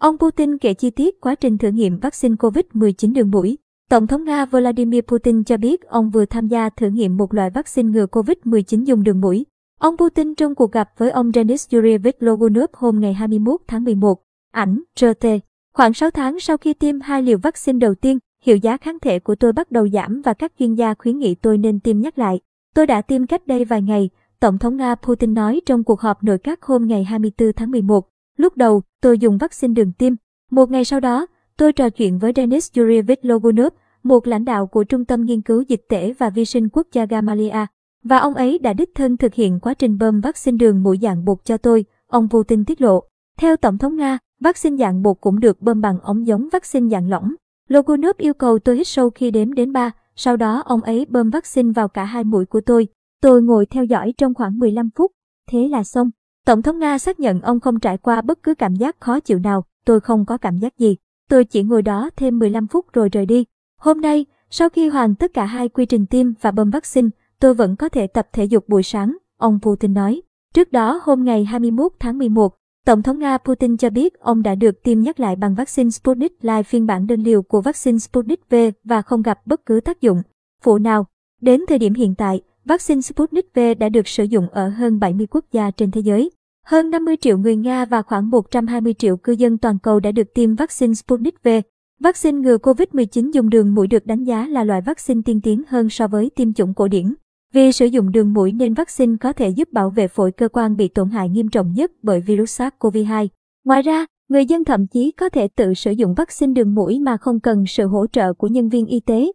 Ông Putin kể chi tiết quá trình thử nghiệm vaccine COVID-19 đường mũi. Tổng thống Nga Vladimir Putin cho biết ông vừa tham gia thử nghiệm một loại vaccine ngừa COVID-19 dùng đường mũi. Ông Putin trong cuộc gặp với ông Denis Yurievich Logunov hôm ngày 21 tháng 11. Ảnh, RT. Khoảng 6 tháng sau khi tiêm hai liều vaccine đầu tiên, hiệu giá kháng thể của tôi bắt đầu giảm và các chuyên gia khuyến nghị tôi nên tiêm nhắc lại. Tôi đã tiêm cách đây vài ngày, Tổng thống Nga Putin nói trong cuộc họp nội các hôm ngày 24 tháng 11. Lúc đầu, tôi dùng vaccine đường tiêm. Một ngày sau đó, tôi trò chuyện với Denis Yurievich Logunov, một lãnh đạo của Trung tâm Nghiên cứu Dịch tễ và Vi sinh Quốc gia Gamaleya, và ông ấy đã đích thân thực hiện quá trình bơm vaccine đường mũi dạng bột cho tôi, ông Putin tiết lộ. Theo Tổng thống Nga, vaccine dạng bột cũng được bơm bằng ống giống vaccine dạng lỏng. Logunov yêu cầu tôi hít sâu khi đếm đến 3, sau đó ông ấy bơm vaccine vào cả hai mũi của tôi. Tôi ngồi theo dõi trong khoảng 15 phút. Thế là xong. Tổng thống Nga xác nhận ông không trải qua bất cứ cảm giác khó chịu nào, tôi không có cảm giác gì. Tôi chỉ ngồi đó thêm 15 phút rồi rời đi. Hôm nay, sau khi hoàn tất cả hai quy trình tiêm và bơm vaccine, tôi vẫn có thể tập thể dục buổi sáng, ông Putin nói. Trước đó hôm ngày 21 tháng 11, Tổng thống Nga Putin cho biết ông đã được tiêm nhắc lại bằng vaccine Sputnik Light phiên bản đơn liều của vaccine Sputnik V và không gặp bất cứ tác dụng phụ nào. Đến thời điểm hiện tại, vaccine Sputnik V đã được sử dụng ở hơn 70 quốc gia trên thế giới. Hơn 50 triệu người Nga và khoảng 120 triệu cư dân toàn cầu đã được tiêm vaccine Sputnik V. Vaccine ngừa COVID-19 dùng đường mũi được đánh giá là loại vaccine tiên tiến hơn so với tiêm chủng cổ điển. Vì sử dụng đường mũi nên vaccine có thể giúp bảo vệ phổi cơ quan bị tổn hại nghiêm trọng nhất bởi virus SARS-CoV-2. Ngoài ra, người dân thậm chí có thể tự sử dụng vaccine đường mũi mà không cần sự hỗ trợ của nhân viên y tế.